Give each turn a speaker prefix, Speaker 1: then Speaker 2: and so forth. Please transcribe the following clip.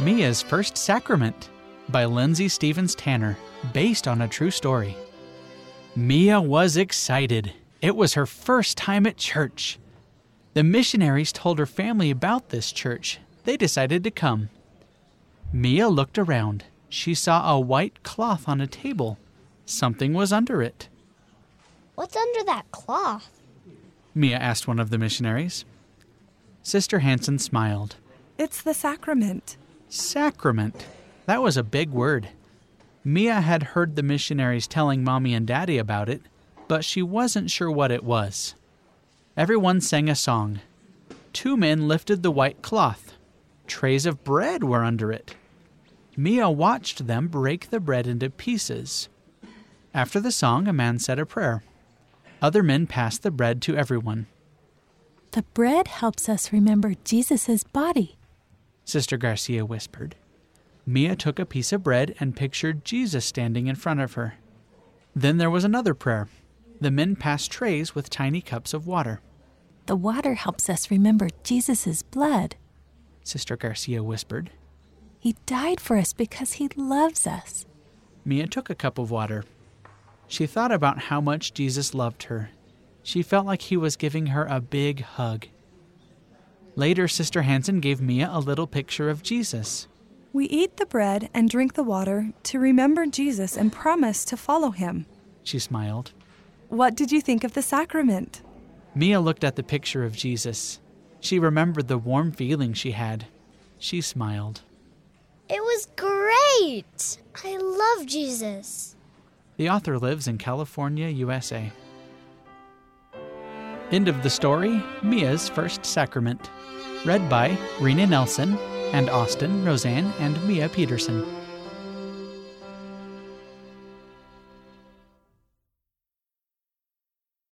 Speaker 1: Mia's First Sacrament by Lindsay Stevens Tanner, based on a true story. Mia was excited. It was her first time at church. The missionaries told her family about this church. They decided to come. Mia looked around. She saw a white cloth on a table. Something was under it.
Speaker 2: What's under that cloth?
Speaker 1: Mia asked one of the missionaries. Sister Hanson smiled.
Speaker 3: It's the sacrament.
Speaker 1: Sacrament. That was a big word. Mia had heard the missionaries telling Mommy and Daddy about it, but she wasn't sure what it was. Everyone sang a song. Two men lifted the white cloth. Trays of bread were under it. Mia watched them break the bread into pieces. After the song, a man said a prayer. Other men passed the bread to everyone.
Speaker 4: The bread helps us remember Jesus' body.
Speaker 1: Sister Garcia whispered. Mia took a piece of bread and pictured Jesus standing in front of her. Then there was another prayer. The men passed trays with tiny cups of water.
Speaker 4: The water helps us remember Jesus' blood.
Speaker 1: Sister Garcia whispered.
Speaker 4: He died for us because he loves us.
Speaker 1: Mia took a cup of water. She thought about how much Jesus loved her. She felt like he was giving her a big hug. Later, Sister Hansen gave Mia a little picture of Jesus.
Speaker 3: We eat the bread and drink the water to remember Jesus and promise to follow him.
Speaker 1: She smiled.
Speaker 3: What did you think of the sacrament?
Speaker 1: Mia looked at the picture of Jesus. She remembered the warm feeling she had. She smiled.
Speaker 2: It was great! I love Jesus.
Speaker 1: The author lives in California, USA. End of the story Mia's First Sacrament. Read by Rena Nelson and Austin, Roseanne, and Mia Peterson.